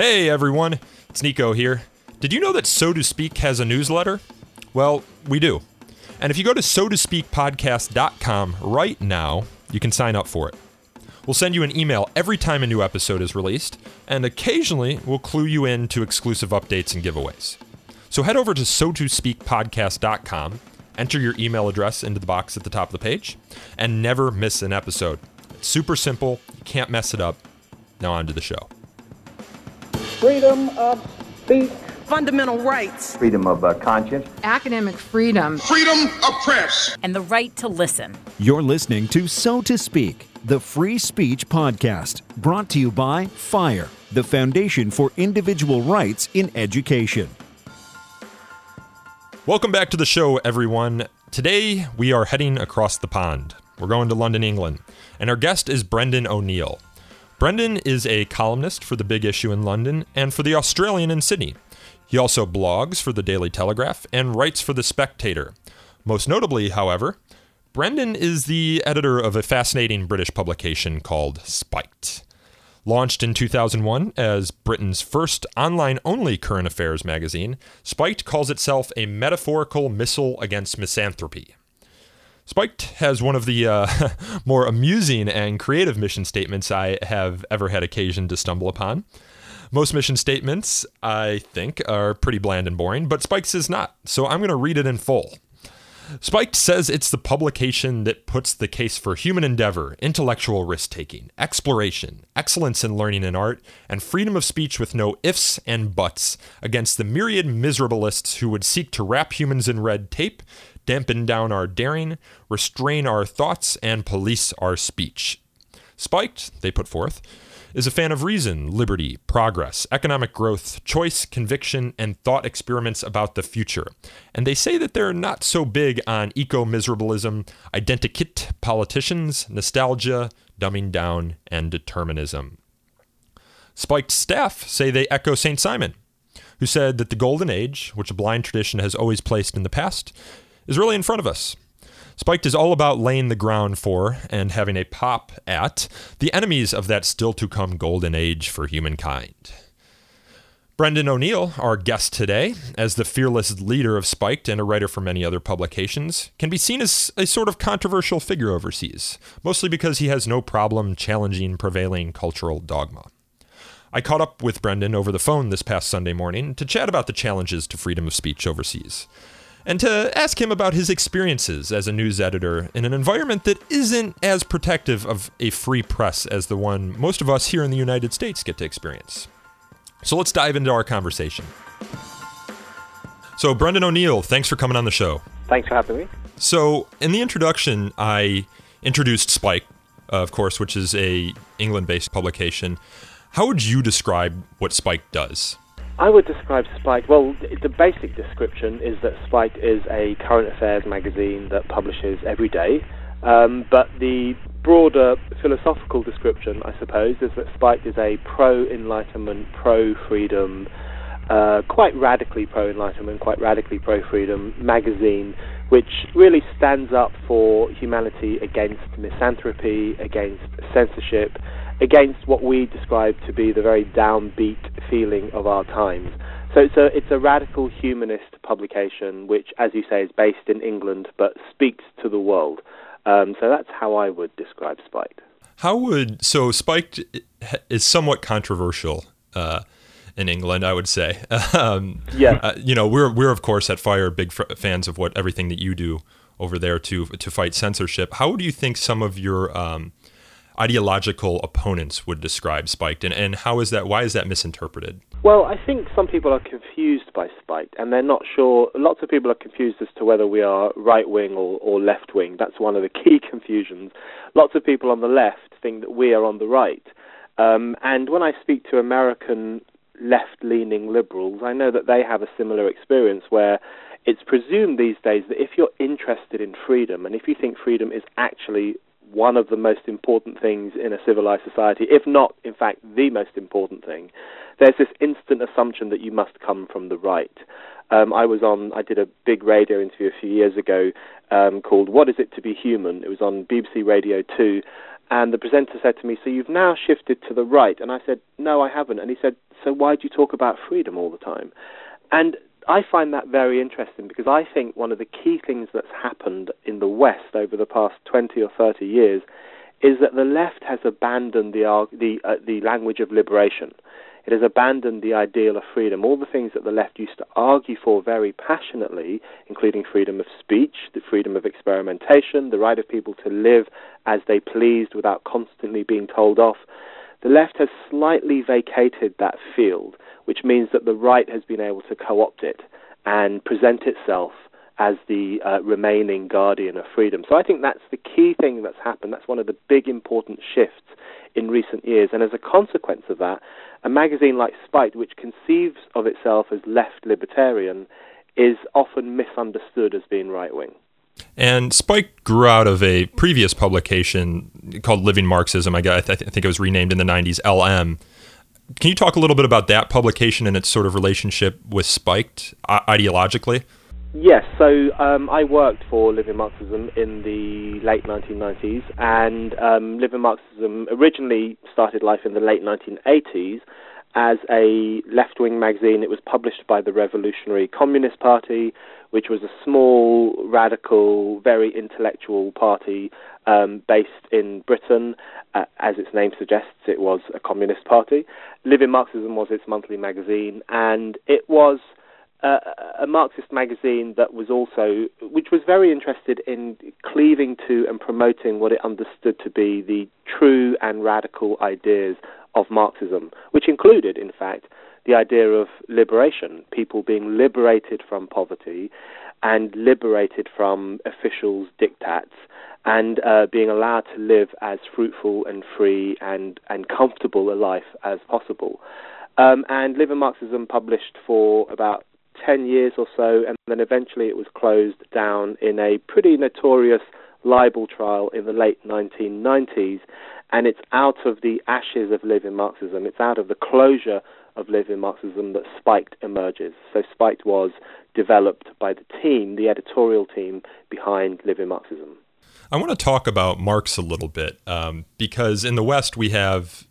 Hey everyone, it's Nico here. Did you know that So to Speak has a newsletter? Well, we do. And if you go to so to speak podcast.com right now, you can sign up for it. We'll send you an email every time a new episode is released, and occasionally we'll clue you in to exclusive updates and giveaways. So head over to so to speak podcast.com, enter your email address into the box at the top of the page, and never miss an episode. It's super simple, you can't mess it up. Now on to the show freedom of speech, fundamental rights, freedom of uh, conscience, academic freedom, freedom of press, and the right to listen. You're listening to So to Speak, the free speech podcast, brought to you by FIRE, the Foundation for Individual Rights in Education. Welcome back to the show, everyone. Today we are heading across the pond. We're going to London, England, and our guest is Brendan O'Neill. Brendan is a columnist for The Big Issue in London and for The Australian in Sydney. He also blogs for The Daily Telegraph and writes for The Spectator. Most notably, however, Brendan is the editor of a fascinating British publication called Spiked. Launched in 2001 as Britain's first online only current affairs magazine, Spiked calls itself a metaphorical missile against misanthropy. Spiked has one of the uh, more amusing and creative mission statements I have ever had occasion to stumble upon. Most mission statements, I think, are pretty bland and boring, but Spikes is not, so I'm going to read it in full. Spiked says it's the publication that puts the case for human endeavor, intellectual risk taking, exploration, excellence in learning and art, and freedom of speech with no ifs and buts against the myriad miserabilists who would seek to wrap humans in red tape, dampen down our daring, restrain our thoughts, and police our speech. Spiked, they put forth, is a fan of reason, liberty, progress, economic growth, choice, conviction, and thought experiments about the future. And they say that they're not so big on eco miserabilism, identikit politicians, nostalgia, dumbing down, and determinism. Spiked staff say they echo St. Simon, who said that the golden age, which a blind tradition has always placed in the past, is really in front of us. Spiked is all about laying the ground for and having a pop at the enemies of that still to come golden age for humankind. Brendan O'Neill, our guest today, as the fearless leader of Spiked and a writer for many other publications, can be seen as a sort of controversial figure overseas, mostly because he has no problem challenging prevailing cultural dogma. I caught up with Brendan over the phone this past Sunday morning to chat about the challenges to freedom of speech overseas and to ask him about his experiences as a news editor in an environment that isn't as protective of a free press as the one most of us here in the United States get to experience. So let's dive into our conversation. So, Brendan O'Neill, thanks for coming on the show. Thanks for having me. So, in the introduction, I introduced Spike, uh, of course, which is a England-based publication. How would you describe what Spike does? I would describe Spiked, well, the basic description is that Spiked is a current affairs magazine that publishes every day. Um, but the broader philosophical description, I suppose, is that Spiked is a pro enlightenment, pro freedom, uh, quite radically pro enlightenment, quite radically pro freedom magazine, which really stands up for humanity against misanthropy, against censorship, against what we describe to be the very downbeat feeling of our times. So it's a it's a radical humanist publication, which, as you say, is based in England but speaks to the world. Um, so that's how I would describe Spiked. How would so Spiked is somewhat controversial uh, in England, I would say. um, yeah, uh, you know, we're we're of course at Fire big f- fans of what everything that you do over there to to fight censorship. How do you think some of your um, ideological opponents would describe Spiked, and, and how is that? Why is that misinterpreted? Well, I think some people are confused by Spiked, and they're not sure. Lots of people are confused as to whether we are right wing or, or left wing. That's one of the key confusions. Lots of people on the left think that we are on the right. Um, and when I speak to American left leaning liberals, I know that they have a similar experience where it's presumed these days that if you're interested in freedom and if you think freedom is actually one of the most important things in a civilized society, if not, in fact, the most important thing, there's this instant assumption that you must come from the right. Um, I was on, I did a big radio interview a few years ago um, called What Is It to Be Human? It was on BBC Radio 2. And the presenter said to me, So you've now shifted to the right? And I said, No, I haven't. And he said, So why do you talk about freedom all the time? And I find that very interesting because I think one of the key things that's happened in the West over the past 20 or 30 years is that the left has abandoned the, the, uh, the language of liberation. It has abandoned the ideal of freedom. All the things that the left used to argue for very passionately, including freedom of speech, the freedom of experimentation, the right of people to live as they pleased without constantly being told off, the left has slightly vacated that field, which means that the right has been able to co opt it and present itself as the uh, remaining guardian of freedom. So I think that's the key thing that's happened. That's one of the big important shifts in recent years. And as a consequence of that, a magazine like Spiked, which conceives of itself as left libertarian, is often misunderstood as being right wing. And Spike grew out of a previous publication called Living Marxism. I, th- I think it was renamed in the 90s LM. Can you talk a little bit about that publication and its sort of relationship with Spiked ideologically? Yes, so um, I worked for Living Marxism in the late 1990s, and um, Living Marxism originally started life in the late 1980s as a left wing magazine. It was published by the Revolutionary Communist Party, which was a small, radical, very intellectual party um, based in Britain. Uh, as its name suggests, it was a communist party. Living Marxism was its monthly magazine, and it was uh, a Marxist magazine that was also, which was very interested in cleaving to and promoting what it understood to be the true and radical ideas of Marxism, which included, in fact, the idea of liberation, people being liberated from poverty and liberated from officials' diktats and uh, being allowed to live as fruitful and free and, and comfortable a life as possible. Um, and Living Marxism published for about 10 years or so, and then eventually it was closed down in a pretty notorious libel trial in the late 1990s. And it's out of the ashes of living Marxism, it's out of the closure of living Marxism that Spiked emerges. So Spiked was developed by the team, the editorial team behind living Marxism. I want to talk about Marx a little bit um, because in the West we have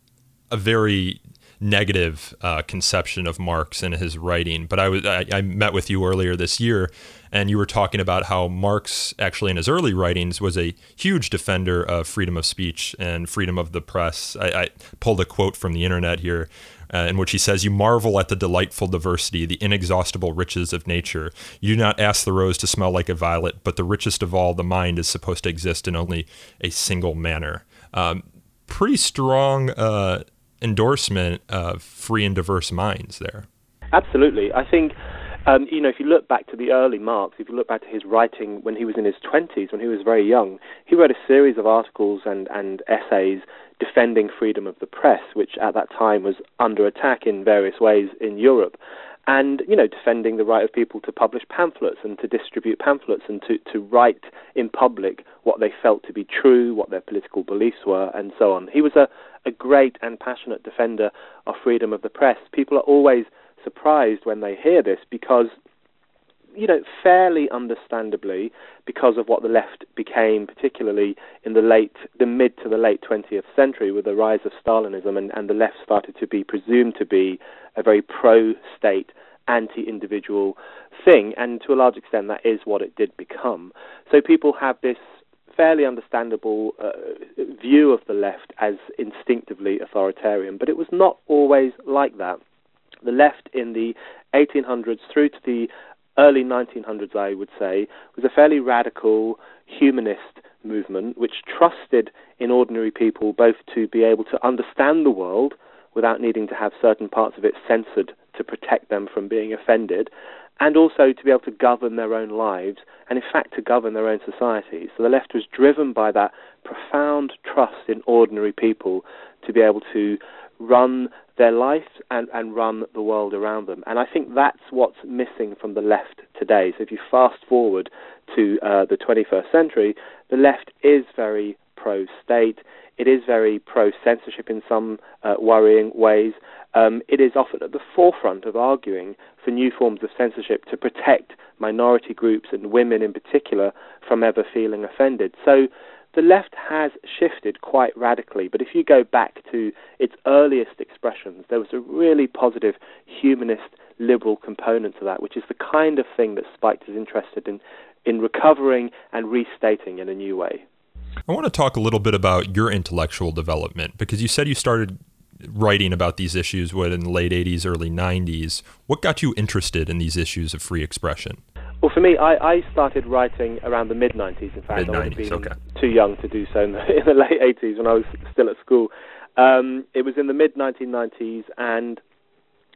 a very negative uh, conception of Marx and his writing. But I was I, I, met with you earlier this year, and you were talking about how Marx, actually in his early writings, was a huge defender of freedom of speech and freedom of the press. I, I pulled a quote from the internet here. Uh, in which he says, You marvel at the delightful diversity, the inexhaustible riches of nature. You do not ask the rose to smell like a violet, but the richest of all, the mind, is supposed to exist in only a single manner. Um, pretty strong uh, endorsement of free and diverse minds there. Absolutely. I think, um, you know, if you look back to the early Marx, if you look back to his writing when he was in his 20s, when he was very young, he wrote a series of articles and, and essays defending freedom of the press, which at that time was under attack in various ways in Europe and you know defending the right of people to publish pamphlets and to distribute pamphlets and to, to write in public what they felt to be true, what their political beliefs were, and so on. He was a, a great and passionate defender of freedom of the press. People are always surprised when they hear this because you know, fairly understandably, because of what the left became, particularly in the late, the mid to the late 20th century, with the rise of Stalinism, and, and the left started to be presumed to be a very pro-state, anti-individual thing, and to a large extent, that is what it did become. So people have this fairly understandable uh, view of the left as instinctively authoritarian, but it was not always like that. The left in the 1800s through to the early 1900s, I would say, was a fairly radical humanist movement which trusted in ordinary people both to be able to understand the world without needing to have certain parts of it censored to protect them from being offended, and also to be able to govern their own lives and, in fact, to govern their own societies. So the left was driven by that profound trust in ordinary people to be able to run their life and, and run the world around them. And I think that's what's missing from the left today. So if you fast forward to uh, the 21st century, the left is very pro state. It is very pro censorship in some uh, worrying ways. Um, it is often at the forefront of arguing for new forms of censorship to protect minority groups and women in particular from ever feeling offended. So the left has shifted quite radically. But if you go back to its earliest expressions, there was a really positive humanist liberal component to that, which is the kind of thing that Spiked is interested in in recovering and restating in a new way. I want to talk a little bit about your intellectual development because you said you started writing about these issues what in the late 80s early 90s what got you interested in these issues of free expression well, for me, I, I started writing around the mid 90s. In fact, mid-90s, I would have been okay. too young to do so in the, in the late 80s when I was still at school. Um, it was in the mid 1990s, and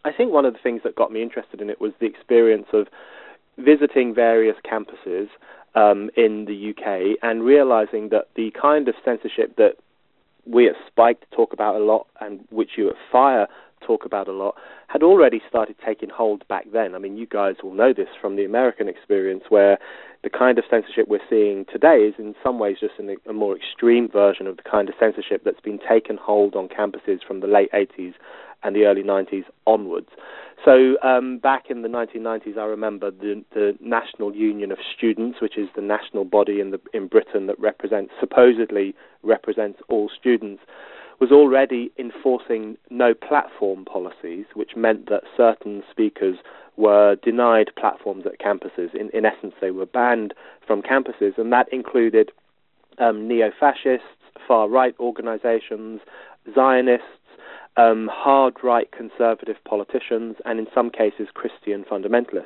I think one of the things that got me interested in it was the experience of visiting various campuses um, in the UK and realizing that the kind of censorship that we at Spike talk about a lot and which you at Fire talk about a lot had already started taking hold back then. I mean, you guys will know this from the American experience where the kind of censorship we're seeing today is in some ways just a, a more extreme version of the kind of censorship that's been taken hold on campuses from the late 80s and the early 90s onwards. So um, back in the 1990s, I remember the, the National Union of Students, which is the national body in, the, in Britain that represents supposedly represents all students, was already enforcing no platform policies, which meant that certain speakers were denied platforms at campuses. In, in essence, they were banned from campuses, and that included um, neo fascists, far right organizations, Zionists, um, hard right conservative politicians, and in some cases Christian fundamentalists.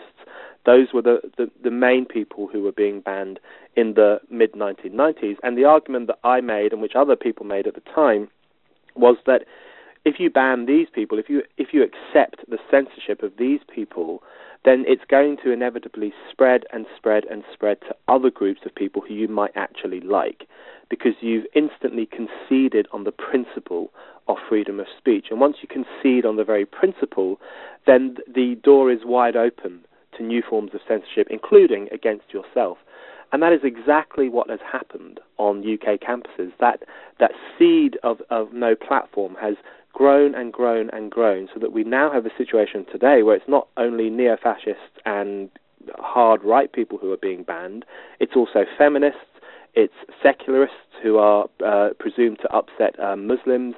Those were the, the, the main people who were being banned in the mid 1990s. And the argument that I made, and which other people made at the time, was that if you ban these people, if you if you accept the censorship of these people, then it's going to inevitably spread and spread and spread to other groups of people who you might actually like, because you've instantly conceded on the principle of freedom of speech. And once you concede on the very principle, then the door is wide open to new forms of censorship, including against yourself. And that is exactly what has happened on UK campuses. That that seed of, of no platform has grown and grown and grown so that we now have a situation today where it's not only neo fascists and hard right people who are being banned, it's also feminists, it's secularists who are uh, presumed to upset uh, Muslims,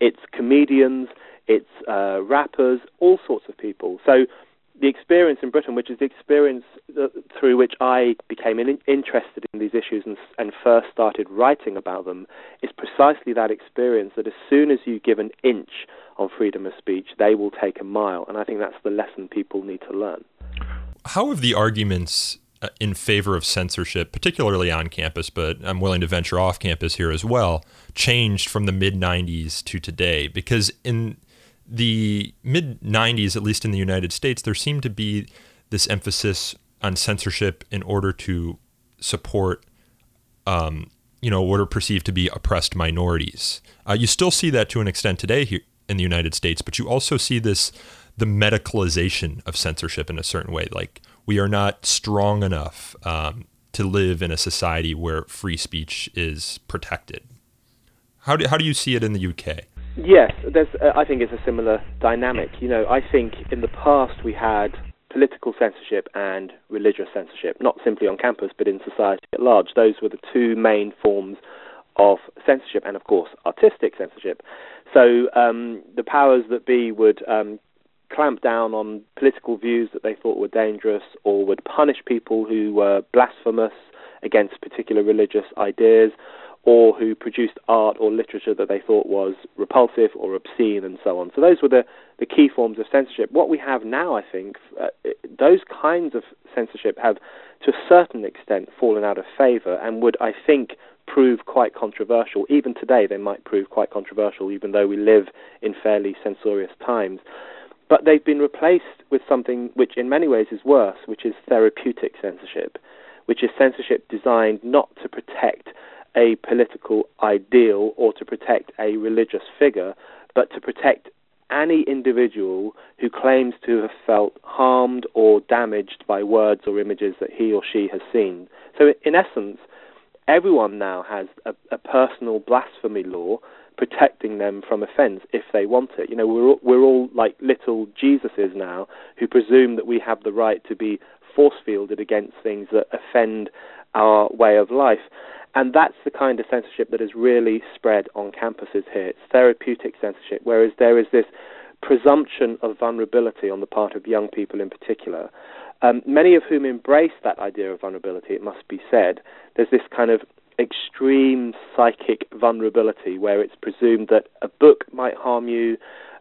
it's comedians, it's uh, rappers, all sorts of people. So the experience in Britain, which is the experience through which I became in, interested in these issues and, and, first started writing about them, is precisely that experience that as soon as you give an inch on freedom of speech, they will take a mile. And I think that's the lesson people need to learn. How have the arguments uh, in favor of censorship, particularly on campus, but I'm willing to venture off campus here as well, changed from the mid 90s to today? Because in the mid 90s, at least in the United States, there seemed to be this emphasis on censorship in order to support, um, you know, what are perceived to be oppressed minorities. Uh, you still see that to an extent today here in the United States, but you also see this the medicalization of censorship in a certain way. Like we are not strong enough um, to live in a society where free speech is protected. How do, how do you see it in the UK? Yes, there's, uh, I think it's a similar dynamic. You know, I think in the past we had political censorship and religious censorship, not simply on campus but in society at large. Those were the two main forms of censorship, and of course, artistic censorship. So um, the powers that be would um, clamp down on political views that they thought were dangerous, or would punish people who were blasphemous against particular religious ideas, or who produced art or literature that they thought was repulsive or obscene and so on. So those were the, the key forms of censorship. What we have now, I think, uh, those kinds of censorship have to a certain extent fallen out of favor and would, I think, prove quite controversial. Even today, they might prove quite controversial, even though we live in fairly censorious times. But they've been replaced with something which, in many ways, is worse, which is therapeutic censorship, which is censorship designed not to protect a political ideal or to protect a religious figure, but to protect any individual who claims to have felt harmed or damaged by words or images that he or she has seen. So, in essence, everyone now has a, a personal blasphemy law protecting them from offence if they want it. You know, we're all, we're all like little Jesuses now who presume that we have the right to be force fielded against things that offend our way of life. And that's the kind of censorship that has really spread on campuses here. It's therapeutic censorship, whereas there is this presumption of vulnerability on the part of young people in particular, um, many of whom embrace that idea of vulnerability, it must be said. There's this kind of extreme psychic vulnerability where it's presumed that a book might harm you,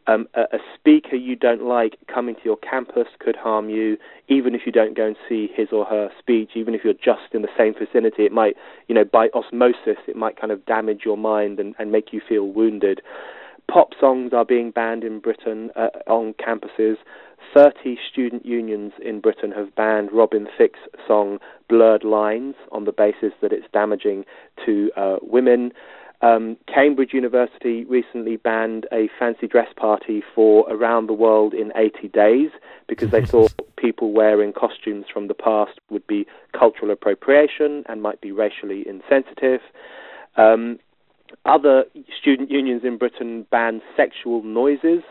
um, a, a, speaker you don't like coming to your campus could harm you, even if you don't go and see his or her speech, even if you're just in the same vicinity, it might, you know, by osmosis, it might kind of damage your mind and, and make you feel wounded. Pop songs are being banned in Britain uh, on campuses. 30 student unions in Britain have banned Robin Thicke's song Blurred Lines on the basis that it's damaging to uh, women. Um, Cambridge University recently banned a fancy dress party for around the world in 80 days because they thought people wearing costumes from the past would be cultural appropriation and might be racially insensitive. Um, other student unions in Britain ban sexual noises.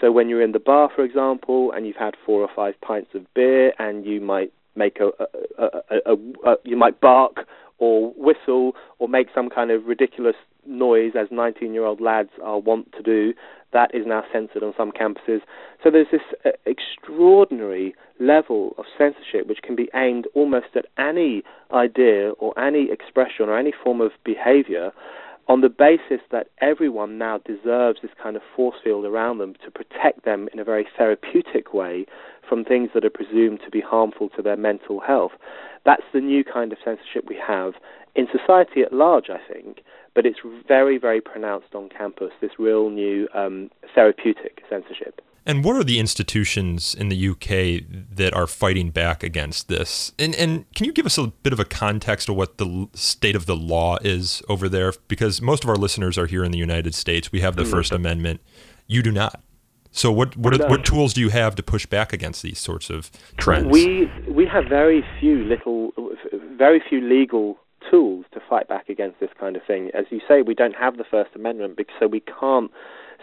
So when you're in the bar, for example, and you've had four or five pints of beer, and you might make a, a, a, a you might bark or whistle or make some kind of ridiculous noise, as 19-year-old lads are wont to do, that is now censored on some campuses. So there's this uh, extraordinary level of censorship which can be aimed almost at any idea or any expression or any form of behavior on the basis that everyone now deserves this kind of force field around them to protect them in a very therapeutic way from things that are presumed to be harmful to their mental health. That's the new kind of censorship we have in society at large, I think, but it's very, very pronounced on campus, this real new um, therapeutic censorship. And what are the institutions in the UK that are fighting back against this? And, and can you give us a bit of a context of what the state of the law is over there? Because most of our listeners are here in the United States. We have the mm-hmm. First Amendment. You do not. So what what, no. what tools do you have to push back against these sorts of trends? We we have very few little, very few legal tools to fight back against this kind of thing. As you say, we don't have the First Amendment, so we can't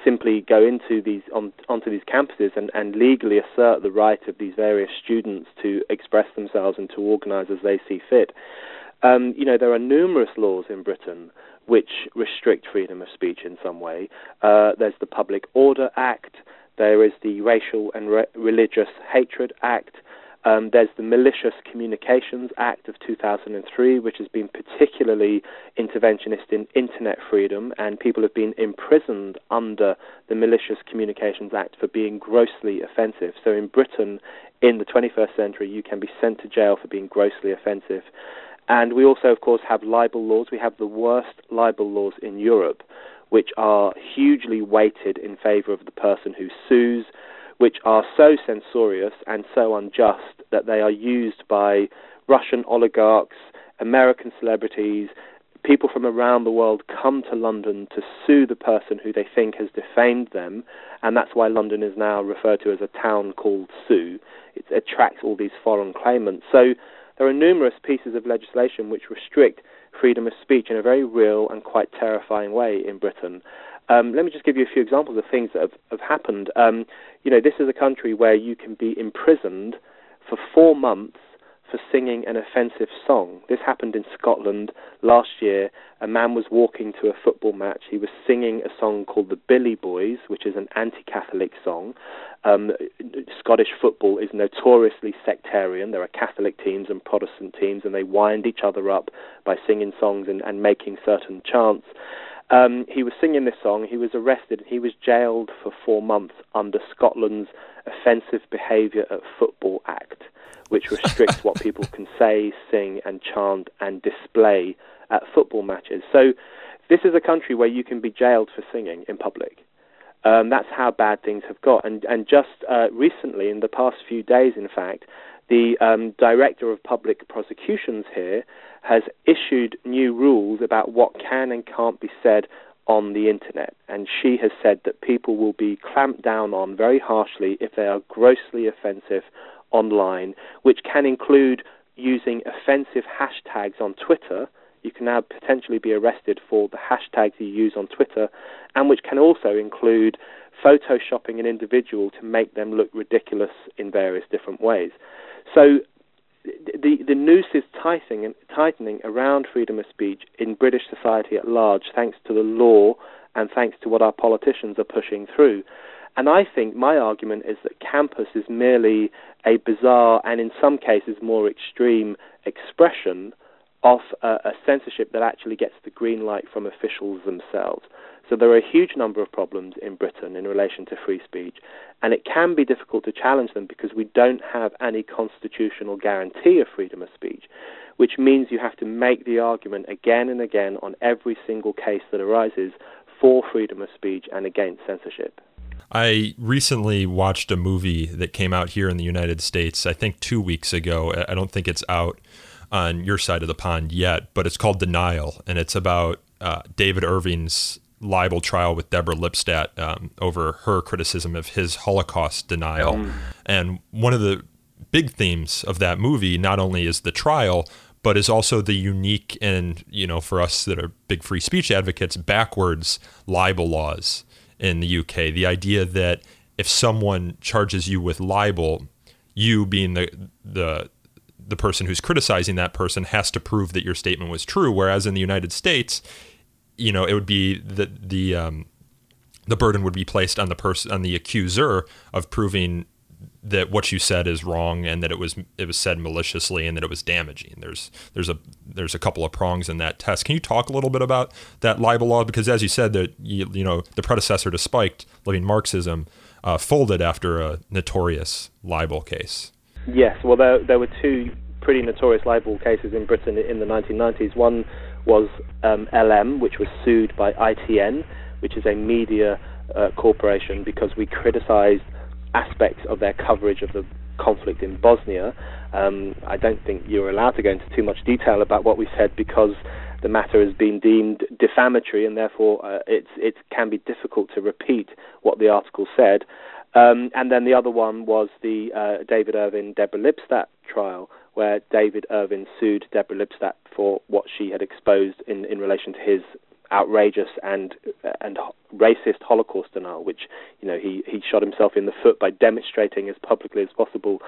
simply go into these on, onto these campuses and, and legally assert the right of these various students to express themselves and to organise as they see fit. Um, you know, there are numerous laws in Britain which restrict freedom of speech in some way. Uh, there's the Public Order Act. There is the Racial and Re- Religious Hatred Act. Um, there's the Malicious Communications Act of 2003, which has been particularly interventionist in internet freedom, and people have been imprisoned under the Malicious Communications Act for being grossly offensive. So in Britain, in the 21st century, you can be sent to jail for being grossly offensive. And we also, of course, have libel laws. We have the worst libel laws in Europe, which are hugely weighted in favor of the person who sues which are so censorious and so unjust that they are used by Russian oligarchs, American celebrities, people from around the world come to London to sue the person who they think has defamed them, and that's why London is now referred to as a town called Sue. It attracts all these foreign claimants. So there are numerous pieces of legislation which restrict freedom of speech in a very real and quite terrifying way in Britain. Um, let me just give you a few examples of things that have, have happened. Um, you know, this is a country where you can be imprisoned for four months for singing an offensive song. This happened in Scotland last year. A man was walking to a football match. He was singing a song called the Billy Boys, which is an anti Catholic song. Um, Scottish football is notoriously sectarian. There are Catholic teams and Protestant teams, and they wind each other up by singing songs and, and making certain chants. Um, he was singing this song. He was arrested. He was jailed for four months under Scotland's Offensive Behaviour at Football Act, which restricts what people can say, sing, and chant and display at football matches. So, this is a country where you can be jailed for singing in public. Um, that's how bad things have got. And and just uh, recently, in the past few days, in fact, the um, director of public prosecutions here has issued new rules about what can and can't be said on the internet. And she has said that people will be clamped down on very harshly if they are grossly offensive online, which can include using offensive hashtags on Twitter. You can now potentially be arrested for the hashtags you use on Twitter, and which can also include photoshopping an individual to make them look ridiculous in various different ways. So the the noose is tightening tightening around freedom of speech in British society at large, thanks to the law and thanks to what our politicians are pushing through. And I think my argument is that campus is merely a bizarre and in some cases more extreme expression of a, a censorship that actually gets the green light from officials themselves. So there are a huge number of problems in Britain in relation to free speech, and it can be difficult to challenge them because we don't have any constitutional guarantee of freedom of speech, which means you have to make the argument again and again on every single case that arises for freedom of speech and against censorship. I recently watched a movie that came out here in the United States, I think two weeks ago. I don't think it's out on your side of the pond yet, but it's called Denial, and it's about uh, David Irving's libel trial with Deborah Lipstadt um, over her criticism of his Holocaust denial. Mm. And one of the big themes of that movie not only is the trial, but is also the unique and, you know, for us that are big free speech advocates, backwards libel laws in the UK. The idea that if someone charges you with libel, you being the the the person who's criticizing that person has to prove that your statement was true. Whereas in the United States, you know, it would be the the um, the burden would be placed on the person on the accuser of proving that what you said is wrong and that it was it was said maliciously and that it was damaging. There's there's a there's a couple of prongs in that test. Can you talk a little bit about that libel law? Because as you said, that you, you know the predecessor to Spiked, Living Marxism, uh, folded after a notorious libel case. Yes, well there there were two pretty notorious libel cases in Britain in the 1990s. One was um, LM, which was sued by ITN, which is a media uh, corporation, because we criticised aspects of their coverage of the conflict in Bosnia. Um, I don't think you're allowed to go into too much detail about what we said because the matter has been deemed defamatory, and therefore uh, it can be difficult to repeat what the article said. Um, and then the other one was the uh, David Irving Deborah Lipstadt trial, where David Irving sued Deborah Lipstadt for what she had exposed in, in relation to his outrageous and and racist Holocaust denial, which you know he he shot himself in the foot by demonstrating as publicly as possible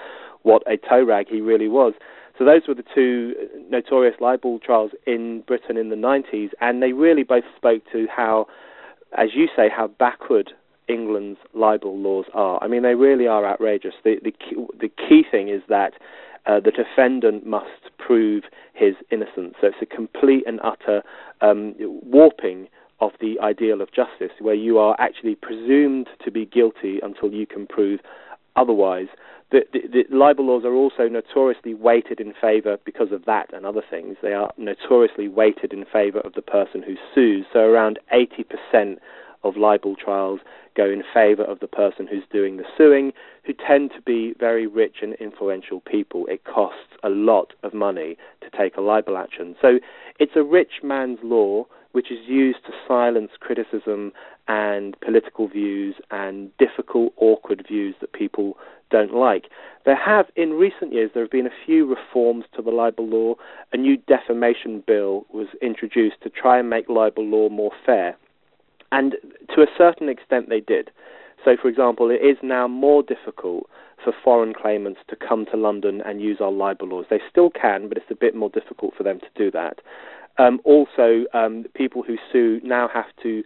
what a toe rag he really was. So those were the two notorious libel trials in Britain in the 90s, and they really both spoke to how, as you say, how backward England's libel laws are. I mean, they really are outrageous. The the key, the key thing is that uh, the defendant must prove his innocence. So it's a complete and utter um, warping of the ideal of justice, where you are actually presumed to be guilty until you can prove otherwise. The, the, the, libel laws are also notoriously weighted in favour because of that and other things. They are notoriously weighted in favour of the person who sues. So around 80% of libel trials go in favour of the person who's doing the suing, who tend to be very rich and influential people. It costs a lot of money to take a libel action. So it's a rich man's law which is used to silence criticism and political views and difficult, awkward views that people don't like. There have, in recent years, there have been a few reforms to the libel law. A new defamation bill was introduced to try and make libel law more fair. And to a certain extent, they did. So, for example, it is now more difficult for foreign claimants to come to London and use our libel laws. They still can, but it's a bit more difficult for them to do that. Um, also, um, people who sue now have to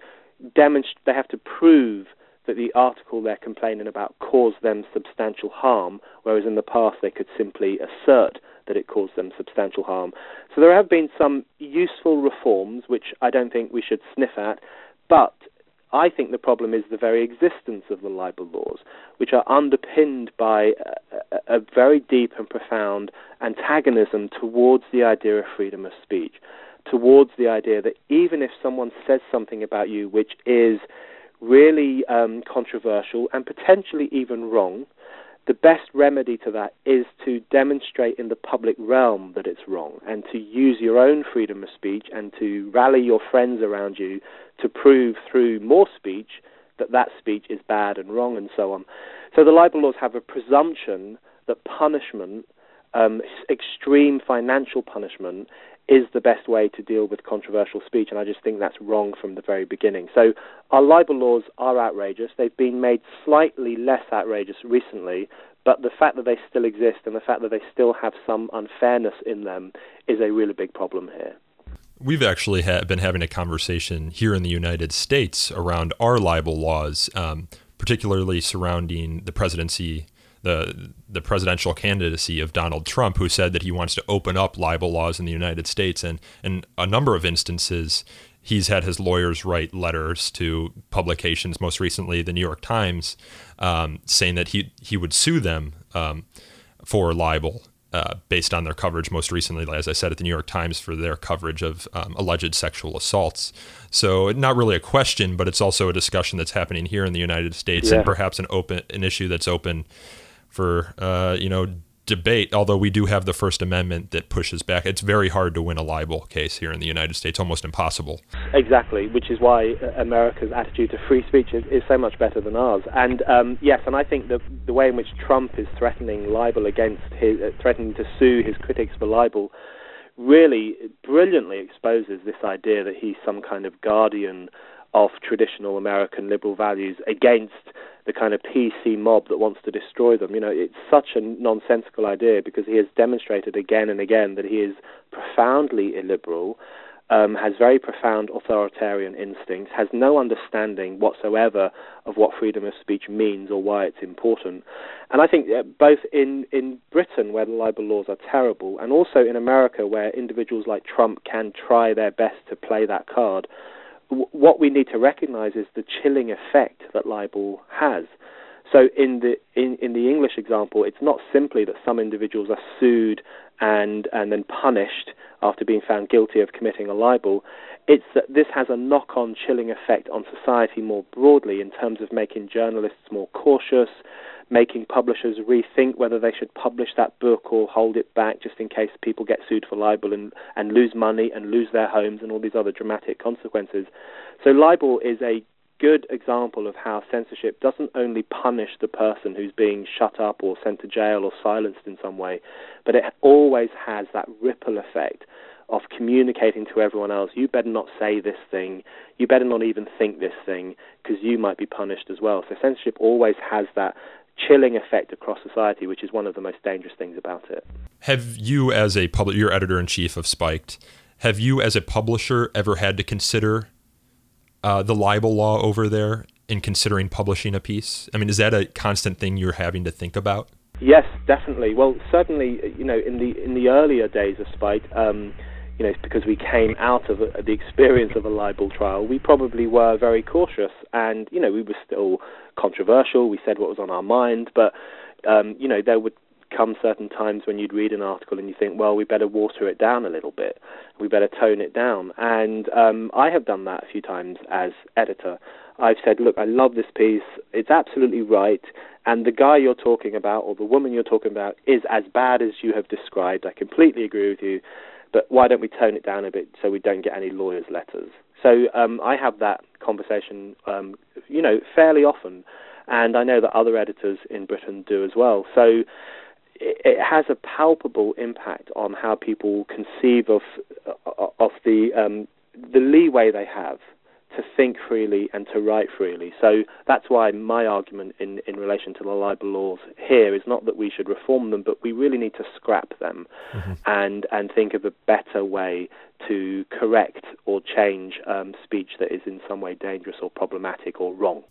demonstrate, they have to prove that the article they're complaining about caused them substantial harm, whereas in the past they could simply assert that it caused them substantial harm. So there have been some useful reforms, which I don't think we should sniff at, but I think the problem is the very existence of the libel laws, which are underpinned by a, a, very deep and profound antagonism towards the idea of freedom of speech, towards the idea that even if someone says something about you which is really um, controversial and potentially even wrong, the best remedy to that is to demonstrate in the public realm that it's wrong and to use your own freedom of speech and to rally your friends around you to prove through more speech that that speech is bad and wrong and so on. So the libel laws have a presumption that punishment, um, extreme financial punishment, is the best way to deal with controversial speech, and I just think that's wrong from the very beginning. So our libel laws are outrageous. They've been made slightly less outrageous recently, but the fact that they still exist and the fact that they still have some unfairness in them is a really big problem here. We've actually ha- been having a conversation here in the United States around our libel laws, um, particularly surrounding the presidency the the presidential candidacy of Donald Trump, who said that he wants to open up libel laws in the United States, and in a number of instances, he's had his lawyers write letters to publications, most recently the New York Times, um, saying that he he would sue them um, for libel. Uh, based on their coverage, most recently, as I said, at the New York Times for their coverage of um, alleged sexual assaults. So, not really a question, but it's also a discussion that's happening here in the United States, yeah. and perhaps an open an issue that's open for uh, you know debate. Although we do have the First Amendment that pushes back, it's very hard to win a libel case here in the United States. Almost impossible. Exactly, which is why uh, America's attitude to free speech is, is so much better than ours. And um, yes, and I think the the way in which Trump is threatening libel against his uh, threatening to sue his critics for libel really brilliantly exposes this idea that he's some kind of guardian of traditional American liberal values against the kind of PC mob that wants to destroy them. You know, it's such a nonsensical idea because he has demonstrated again and again that he is profoundly illiberal, um, has very profound authoritarian instincts, has no understanding whatsoever of what freedom of speech means or why it's important. And I think both in, in Britain, where the libel laws are terrible, and also in America, where individuals like Trump can try their best to play that card, what we need to recognize is the chilling effect that libel has. So in the in, in the English example, it's not simply that some individuals are sued and and then punished after being found guilty of committing a libel. It's that this has a knock-on chilling effect on society more broadly in terms of making journalists more cautious, making publishers rethink whether they should publish that book or hold it back just in case people get sued for libel and, and lose money and lose their homes and all these other dramatic consequences. So libel is a good example of how censorship doesn't only punish the person who's being shut up or sent to jail or silenced in some way, but it always has that ripple effect of communicating to everyone else, you better not say this thing, you better not even think this thing, because you might be punished as well. So censorship always has that chilling effect across society, which is one of the most dangerous things about it. Have you, as a public, you're editor in chief of Spiked, have you, as a publisher, ever had to consider uh, the libel law over there in considering publishing a piece? I mean, is that a constant thing you're having to think about? Yes, definitely. Well, certainly, you know, in the in the earlier days of Spiked, um, you know, because we came out of a, the experience of a libel trial, we probably were very cautious, and you know, we were still controversial. We said what was on our mind, but um, you know, there would come certain times when you'd read an article and you think, well, we better water it down a little bit, we better tone it down, and um, I have done that a few times as editor. I've said, look, I love this piece. It's absolutely right. And the guy you're talking about or the woman you're talking about is as bad as you have described. I completely agree with you but why don't we tone it down a bit so we don't get any lawyers' letters? So um, I have that conversation, um, you know, fairly often, and I know that other editors in Britain do as well. So it, it has a palpable impact on how people conceive of of the um, the leeway they have to think freely and to write freely. So that's why my argument in, in relation to the libel laws here is not that we should reform them, but we really need to scrap them mm-hmm. and, and think of a better way to correct or change um, speech that is in some way dangerous or problematic or wrong.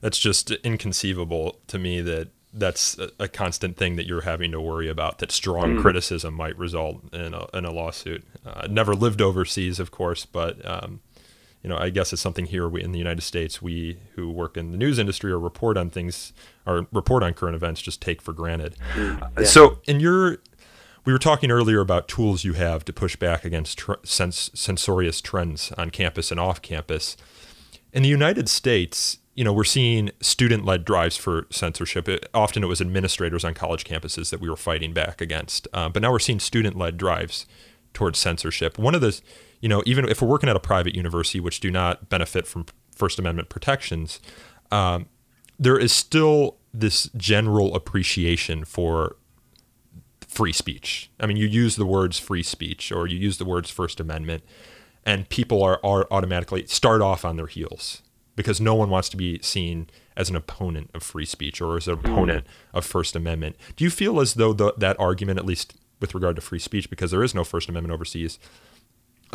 That's just inconceivable to me that that's a, constant thing that you're having to worry about. That strong mm. criticism might result in a, in a lawsuit. Uh, never lived overseas, of course, but um, you know, I guess it's something here we, in the United States, we who work in the news industry or report on things or report on current events just take for granted. Mm, yeah. So, in your, we were talking earlier about tools you have to push back against tr- sens- censorious trends on campus and off campus. In the United States, you know, we're seeing student-led drives for censorship. It, often it was administrators on college campuses that we were fighting back against, uh, but now we're seeing student-led drives towards censorship. One of the you know, even if we're working at a private university, which do not benefit from First Amendment protections, um, there is still this general appreciation for free speech. I mean, you use the words free speech or you use the words First Amendment, and people are, are automatically start off on their heels because no one wants to be seen as an opponent of free speech or as an opponent of First Amendment. Do you feel as though the, that argument, at least with regard to free speech, because there is no First Amendment overseas,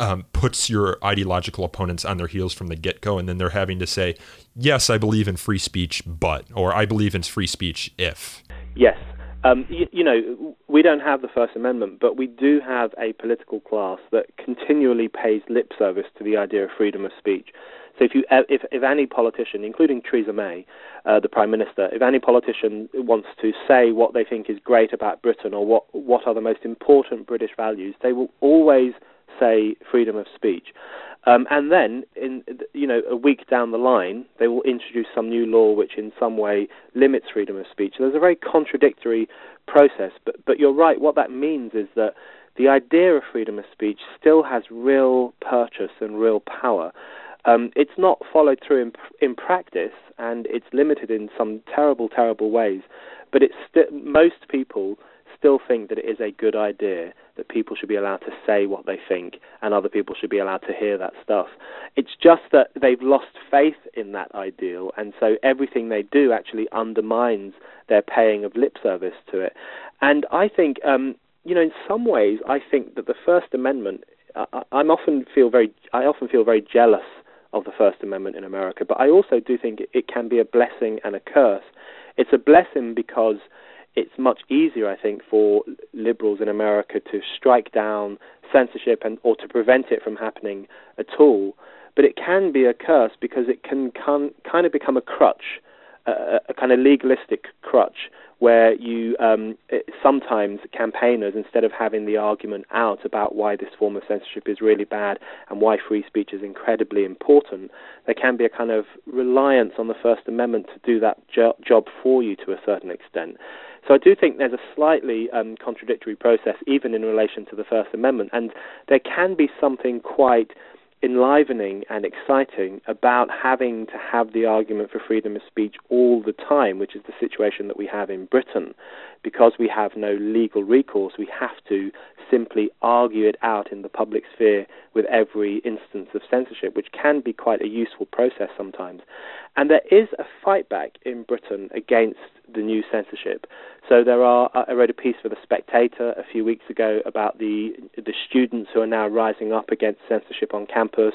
um, puts your ideological opponents on their heels from the get go, and then they're having to say, "Yes, I believe in free speech, but," or "I believe in free speech if." Yes. Um, you, you, know, we don't have the First Amendment, but we do have a political class that continually pays lip service to the idea of freedom of speech. So if you, if, if any politician, including Theresa May, uh, the Prime Minister, if any politician wants to say what they think is great about Britain or what what are the most important British values, they will always say freedom of speech. Um, and then, in you know, a week down the line, they will introduce some new law which, in some way, limits freedom of speech. So there's a very contradictory process. But but you're right. What that means is that the idea of freedom of speech still has real purchase and real power. Um, it's not followed through in, in practice, and it's limited in some terrible, terrible ways. But it's st- most people still think that it is a good idea that people should be allowed to say what they think and other people should be allowed to hear that stuff. It's just that they've lost faith in that ideal, and so everything they do actually undermines their paying of lip service to it. And I think, um, you know, in some ways, I think that the First Amendment. I'm often feel very. I often feel very jealous of the First Amendment in America, but I also do think it can be a blessing and a curse. It's a blessing because it's much easier, I think, for liberals in America to strike down censorship and or to prevent it from happening at all. But it can be a curse because it can, can kind of become a crutch, a, a kind of legalistic crutch, where you um, sometimes campaigners, instead of having the argument out about why this form of censorship is really bad and why free speech is incredibly important, there can be a kind of reliance on the First Amendment to do that jo- job for you to a certain extent. So I do think there's a slightly um, contradictory process, even in relation to the First Amendment, and there can be something quite enlivening and exciting about having to have the argument for freedom of speech all the time, which is the situation that we have in Britain. Because we have no legal recourse, we have to simply argue it out in the public sphere with every instance of censorship, which can be quite a useful process sometimes. And there is a fight back in Britain against the new censorship. So there are. I wrote a piece for the Spectator a few weeks ago about the the students who are now rising up against censorship on campus,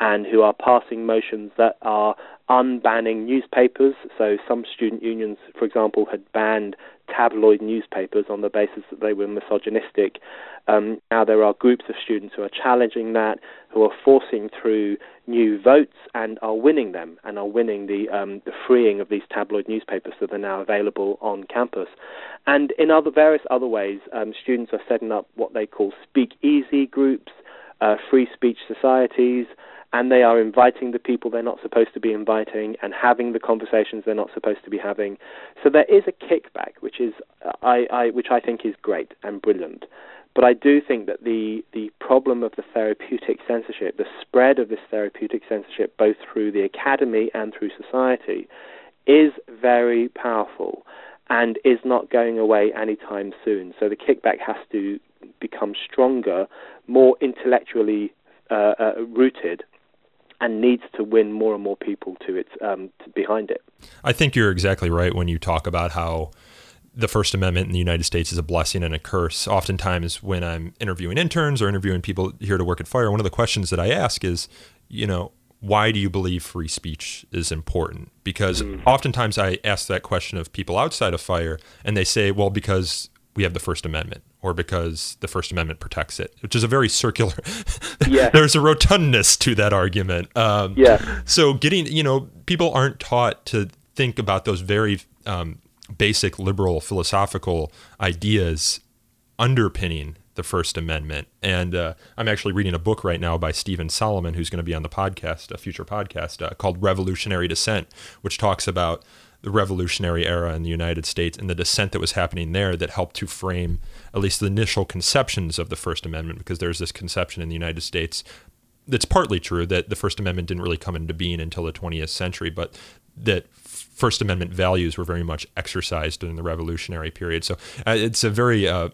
and who are passing motions that are unbanning newspapers. So some student unions, for example, had banned tabloid newspapers on the basis that they were misogynistic. Um, now there are groups of students who are challenging that, who are forcing through new votes and are winning them, and are winning the um, the freeing of these tabloid newspapers that are now available on campus. And in other various other ways, um, students are setting up what they call speak easy groups, uh, free speech societies and they are inviting the people they're not supposed to be inviting and having the conversations they're not supposed to be having. So there is a kickback, which is I, I which I think is great and brilliant. But I do think that the the problem of the therapeutic censorship, the spread of this therapeutic censorship, both through the academy and through society, is very powerful and is not going away anytime soon. So the kickback has to become stronger, more intellectually uh, uh, rooted, and needs to win more and more people to its um, to behind it. I think you're exactly right when you talk about how the First Amendment in the United States is a blessing and a curse. Oftentimes, when I'm interviewing interns or interviewing people here to work at Fire, one of the questions that I ask is, you know, why do you believe free speech is important? Because mm. oftentimes I ask that question of people outside of Fire, and they say, well, because we have the First Amendment or because the First Amendment protects it, which is a very circular. Yeah. there's a rotundness to that argument. Um, yeah. So getting, you know, people aren't taught to think about those very um, basic liberal philosophical ideas underpinning the First Amendment. And uh, I'm actually reading a book right now by Stephen Solomon, who's going to be on the podcast, a future podcast uh, called Revolutionary Dissent, which talks about the revolutionary era in the United States and the dissent that was happening there that helped to frame at least the initial conceptions of the First Amendment, because there's this conception in the United States that's partly true that the First Amendment didn't really come into being until the 20th century, but that First Amendment values were very much exercised during the Revolutionary period. So uh, it's a very uh,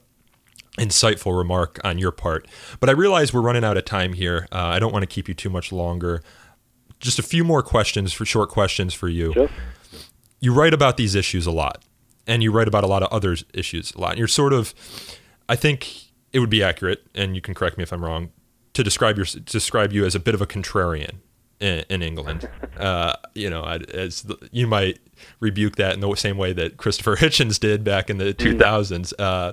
insightful remark on your part. But I realize we're running out of time here. Uh, I don't want to keep you too much longer. Just a few more questions for short questions for you. Sure. You write about these issues a lot, and you write about a lot of other issues a lot. And you're sort of, I think it would be accurate, and you can correct me if I'm wrong, to describe your describe you as a bit of a contrarian in, in England. Uh, you know, as the, you might rebuke that in the same way that Christopher Hitchens did back in the 2000s. Mm. Uh,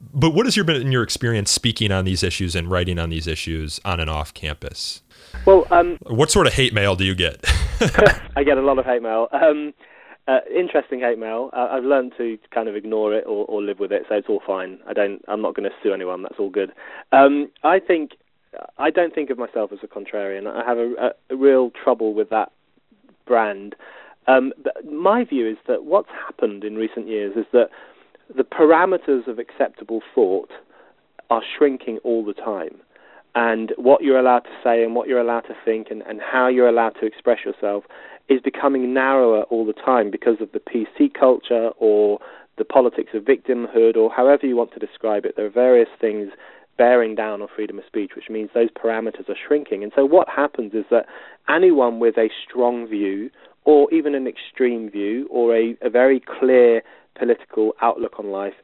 but what has your been in your experience speaking on these issues and writing on these issues on and off campus? Well, um, what sort of hate mail do you get? I get a lot of hate mail. Um, uh, interesting hate mail. Uh, I've learned to kind of ignore it or, or, live with it, so it's all fine. I don't. I'm not going to sue anyone. That's all good. Um, I think I don't think of myself as a contrarian. I have a, a, real trouble with that brand. Um, my view is that what's happened in recent years is that the parameters of acceptable thought are shrinking all the time. And what you're allowed to say and what you're allowed to think and, and how you're allowed to express yourself is becoming narrower all the time because of the PC culture or the politics of victimhood or however you want to describe it. There are various things bearing down on freedom of speech, which means those parameters are shrinking. And so what happens is that anyone with a strong view, or even an extreme view, or a, a very clear political outlook on life,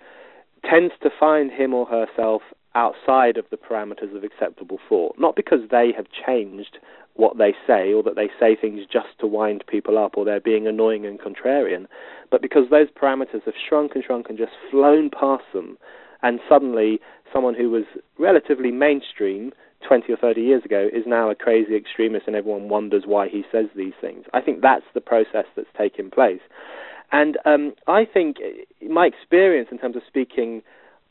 tends to find him or herself outside of the parameters of acceptable thought. Not because they have changed what they say or that they say things just to wind people up or they're being annoying and contrarian, but because those parameters have shrunk and shrunk and just flown past them and suddenly someone who was relatively mainstream 20 or 30 years ago is now a crazy extremist and everyone wonders why he says these things. I think that's the process that's taking place. And um, I think my experience in terms of speaking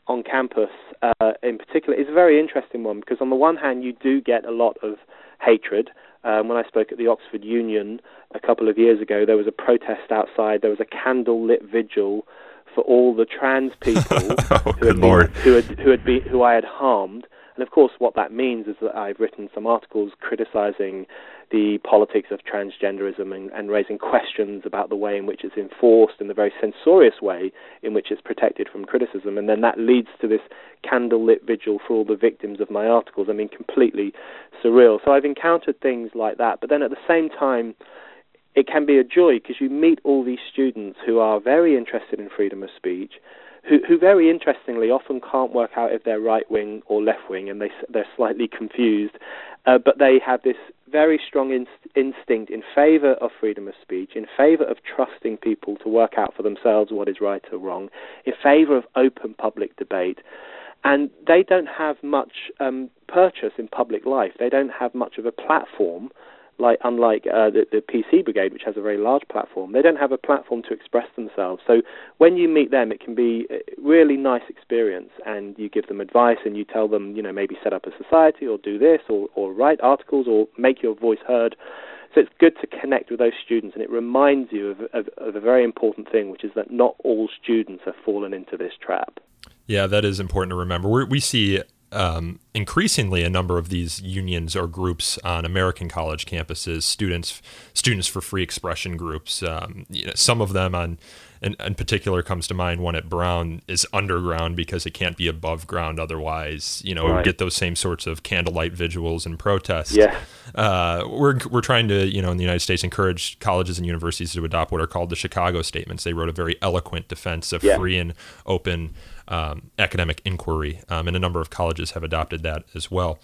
on campus uh, in particular is a very interesting one because on the one hand you do get a lot of hatred. Um, when I spoke at the Oxford Union a couple of years ago, there was a protest outside. There was a candle lit vigil for all the trans people oh, who, had been, who, had, who had been who I had harmed. And of course, what that means is that I've written some articles criticizing the politics of transgenderism and, and, raising questions about the way in which it's enforced and the very censorious way in which it's protected from criticism. And then that leads to this candlelit vigil for all the victims of my articles. I mean, completely surreal. So I've encountered things like that. But then at the same time, it can be a joy because you meet all these students who are very interested in freedom of speech, who, who very interestingly often can't work out if they're right wing or left wing, and they they're slightly confused, uh, but they have this very strong inst- instinct in favour of freedom of speech, in favour of trusting people to work out for themselves what is right or wrong, in favour of open public debate. And they don't have much um, purchase in public life. They don't have much of a platform like unlike uh, the, the PC Brigade, which has a very large platform, they don't have a platform to express themselves. So when you meet them, it can be a really nice experience, and you give them advice, and you tell them, you know, maybe set up a society, or do this, or, or write articles, or make your voice heard. So it's good to connect with those students, and it reminds you of, of, of a very important thing, which is that not all students have fallen into this trap. Yeah, that is important to remember. We're, we see um, increasingly a number of these unions or groups on American college campuses, students students for free expression groups. Um, you know, some of them on in, in, particular comes to mind one at Brown is underground because it can't be above ground otherwise. You know, right. get those same sorts of candlelight vigils and protests. Yeah. Uh, we're we're trying to you know in the United States encourage colleges and universities to adopt what are called the Chicago Statements. They wrote a very eloquent defense of yeah. free and open um, academic inquiry, um, and a number of colleges have adopted that as well.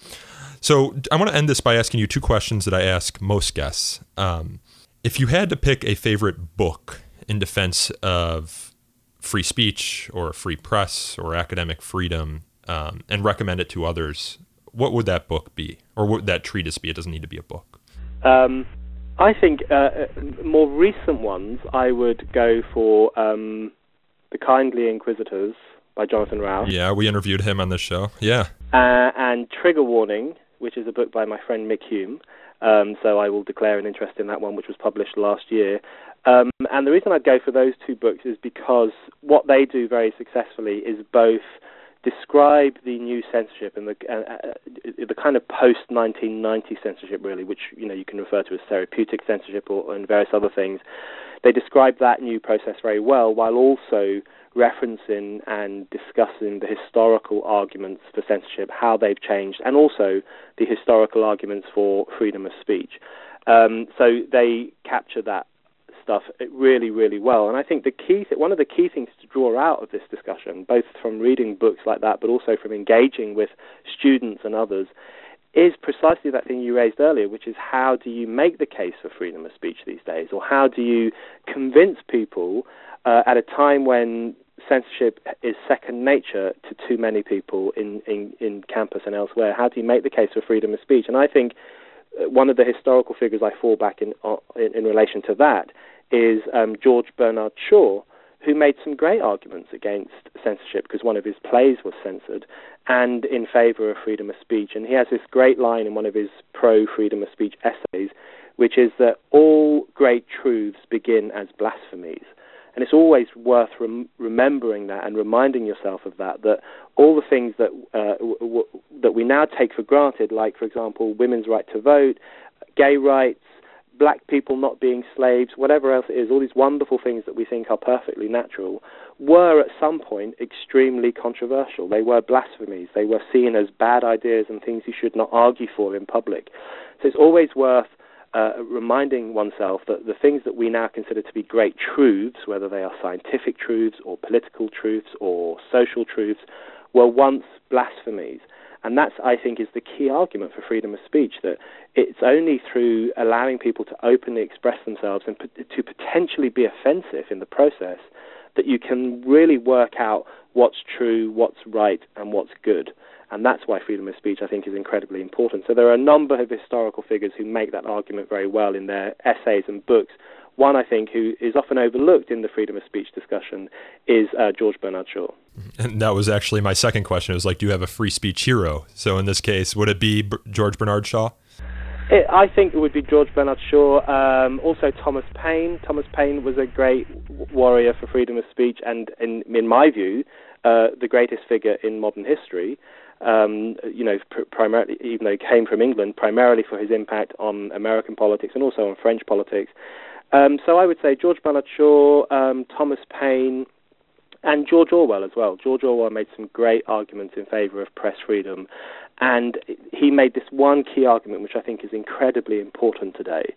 So I want to end this by asking you two questions that I ask most guests. Um, if you had to pick a favorite book in defense of free speech or free press or academic freedom um, and recommend it to others, what would that book be? Or would that treatise be? It doesn't need to be a book. Um, I think uh, uh more recent ones, I would go for um, The Kindly Inquisitors by Jonathan Rauch. Yeah, we interviewed him on this show. Yeah. Uh, and Trigger Warning, which is a book by my friend Mick Hume. Um, so I will declare an interest in that one, which was published last year. Um, and the reason I'd go for those two books is because what they do very successfully is both describe the new censorship and the uh, uh, the kind of post 1990 censorship, really, which you know you can refer to as therapeutic censorship or and various other things they describe that new process very well, while also referencing and discussing the historical arguments for censorship, how they've changed, and also the historical arguments for freedom of speech. Um, so they capture that stuff really, really well. And I think the key, th- one of the key things to draw out of this discussion, both from reading books like that, but also from engaging with students and others, is precisely that thing you raised earlier, which is how do you make the case for freedom of speech these days, or how do you convince people uh, at a time when censorship is second nature to too many people in, in, in campus and elsewhere? How do you make the case for freedom of speech? And I think uh, one of the historical figures I fall back in, uh, in, in relation to that is um, George Bernard Shaw, who made some great arguments against censorship because one of his plays was censored and in favor of freedom of speech. And he has this great line in one of his pro freedom of speech essays, which is that all great truths begin as blasphemies. And it's always worth rem- remembering that and reminding yourself of that, that all the things that, uh, w- w- that we now take for granted, like, for example, women's right to vote, gay rights, black people not being slaves, whatever else it is, all these wonderful things that we think are perfectly natural, were at some point extremely controversial. They were blasphemies. They were seen as bad ideas and things you should not argue for in public. So it's always worth uh, reminding oneself that the things that we now consider to be great truths, whether they are scientific truths or political truths or social truths, were once blasphemies. And that's, I think, is the key argument for freedom of speech that it's only through allowing people to openly express themselves and to potentially be offensive in the process that you can really work out what's true, what's right, and what's good. And that's why freedom of speech, I think, is incredibly important. So there are a number of historical figures who make that argument very well in their essays and books one, I think, who is often overlooked in the freedom of speech discussion is uh, George Bernard Shaw. And that was actually my second question. It was like, do you have a free speech hero? So in this case, would it be B- George Bernard Shaw? It, I think it would be George Bernard Shaw. Um, also, Thomas Paine. Thomas Paine was a great warrior for freedom of speech, and in, in my view, uh, the greatest figure in modern history. Um, you know, pr- primarily, even though he came from England, primarily for his impact on American politics and also on French politics. Um, so I would say George Bernard Shaw, um, Thomas Paine, and George Orwell as well. George Orwell made some great arguments in favour of press freedom, and he made this one key argument which I think is incredibly important today,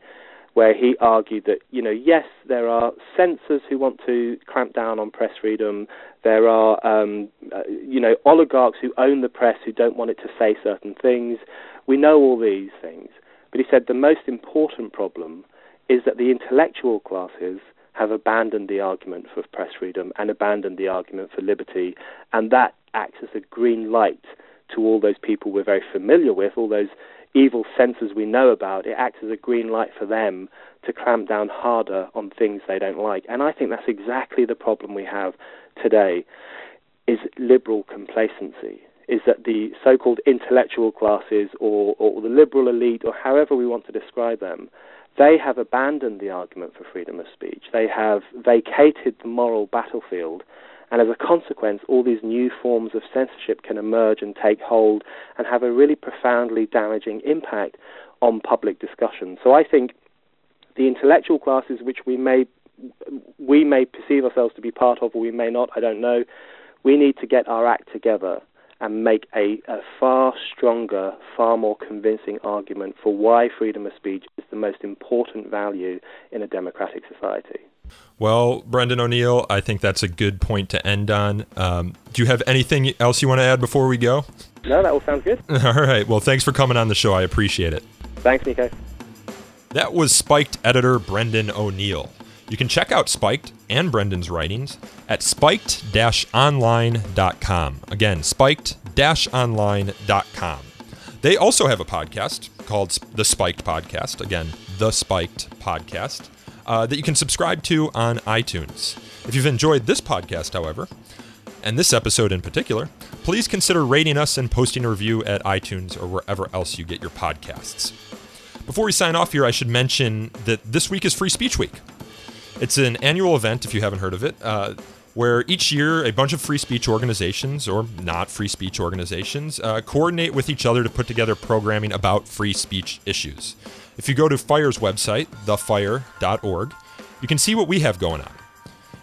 where he argued that you know yes there are censors who want to clamp down on press freedom, there are um, uh, you know oligarchs who own the press who don't want it to say certain things. We know all these things, but he said the most important problem is that the intellectual classes have abandoned the argument for press freedom and abandoned the argument for liberty, and that acts as a green light to all those people we're very familiar with, all those evil censors we know about. It acts as a green light for them to clamp down harder on things they don't like. And I think that's exactly the problem we have today is liberal complacency. Is that the so-called intellectual classes or, or the liberal elite or however we want to describe them they have abandoned the argument for freedom of speech. They have vacated the moral battlefield. And as a consequence, all these new forms of censorship can emerge and take hold and have a really profoundly damaging impact on public discussion. So I think the intellectual classes, which we may we may perceive ourselves to be part of, or we may not, I don't know, we need to get our act together and make a, a, far stronger, far more convincing argument for why freedom of speech is the most important value in a democratic society. Well, Brendan O'Neill, I think that's a good point to end on. Um, do you have anything else you want to add before we go? No, that all sounds good. all right. Well, thanks for coming on the show. I appreciate it. Thanks, Nico. That was Spiked editor Brendan O'Neill. You can check out Spiked and Brendan's writings at spiked online.com. Again, spiked online.com. They also have a podcast called The Spiked Podcast. Again, The Spiked Podcast. Uh, that you can subscribe to on iTunes. If you've enjoyed this podcast, however, and this episode in particular, please consider rating us and posting a review at iTunes or wherever else you get your podcasts. Before we sign off here, I should mention that this week is Free Speech Week. It's an annual event, if you haven't heard of it, uh, where each year a bunch of free speech organizations, or not free speech organizations, uh, coordinate with each other to put together programming about free speech issues. If you go to FIRE's website, thefire.org, you can see what we have going on.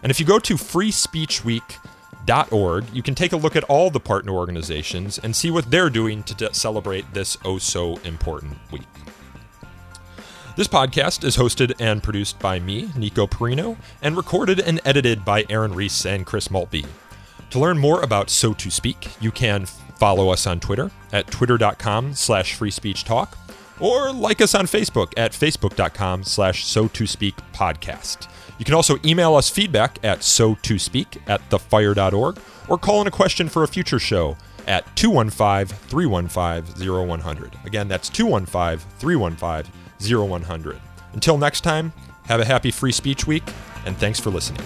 And if you go to freespeechweek.org, you can take a look at all the partner organizations and see what they're doing to de- celebrate this oh so important week. This podcast is hosted and produced by me, Nico Perino, and recorded and edited by Aaron Reese and Chris Maltby. To learn more about So to Speak, you can follow us on Twitter at twitter.com slash free speech talk or like us on Facebook at facebook.com slash so to speak podcast. You can also email us feedback at so to speak at thefire.org or call in a question for a future show at 215 315 0100. Again, that's 215 315 0100. Until next time, have a happy Free Speech Week, and thanks for listening.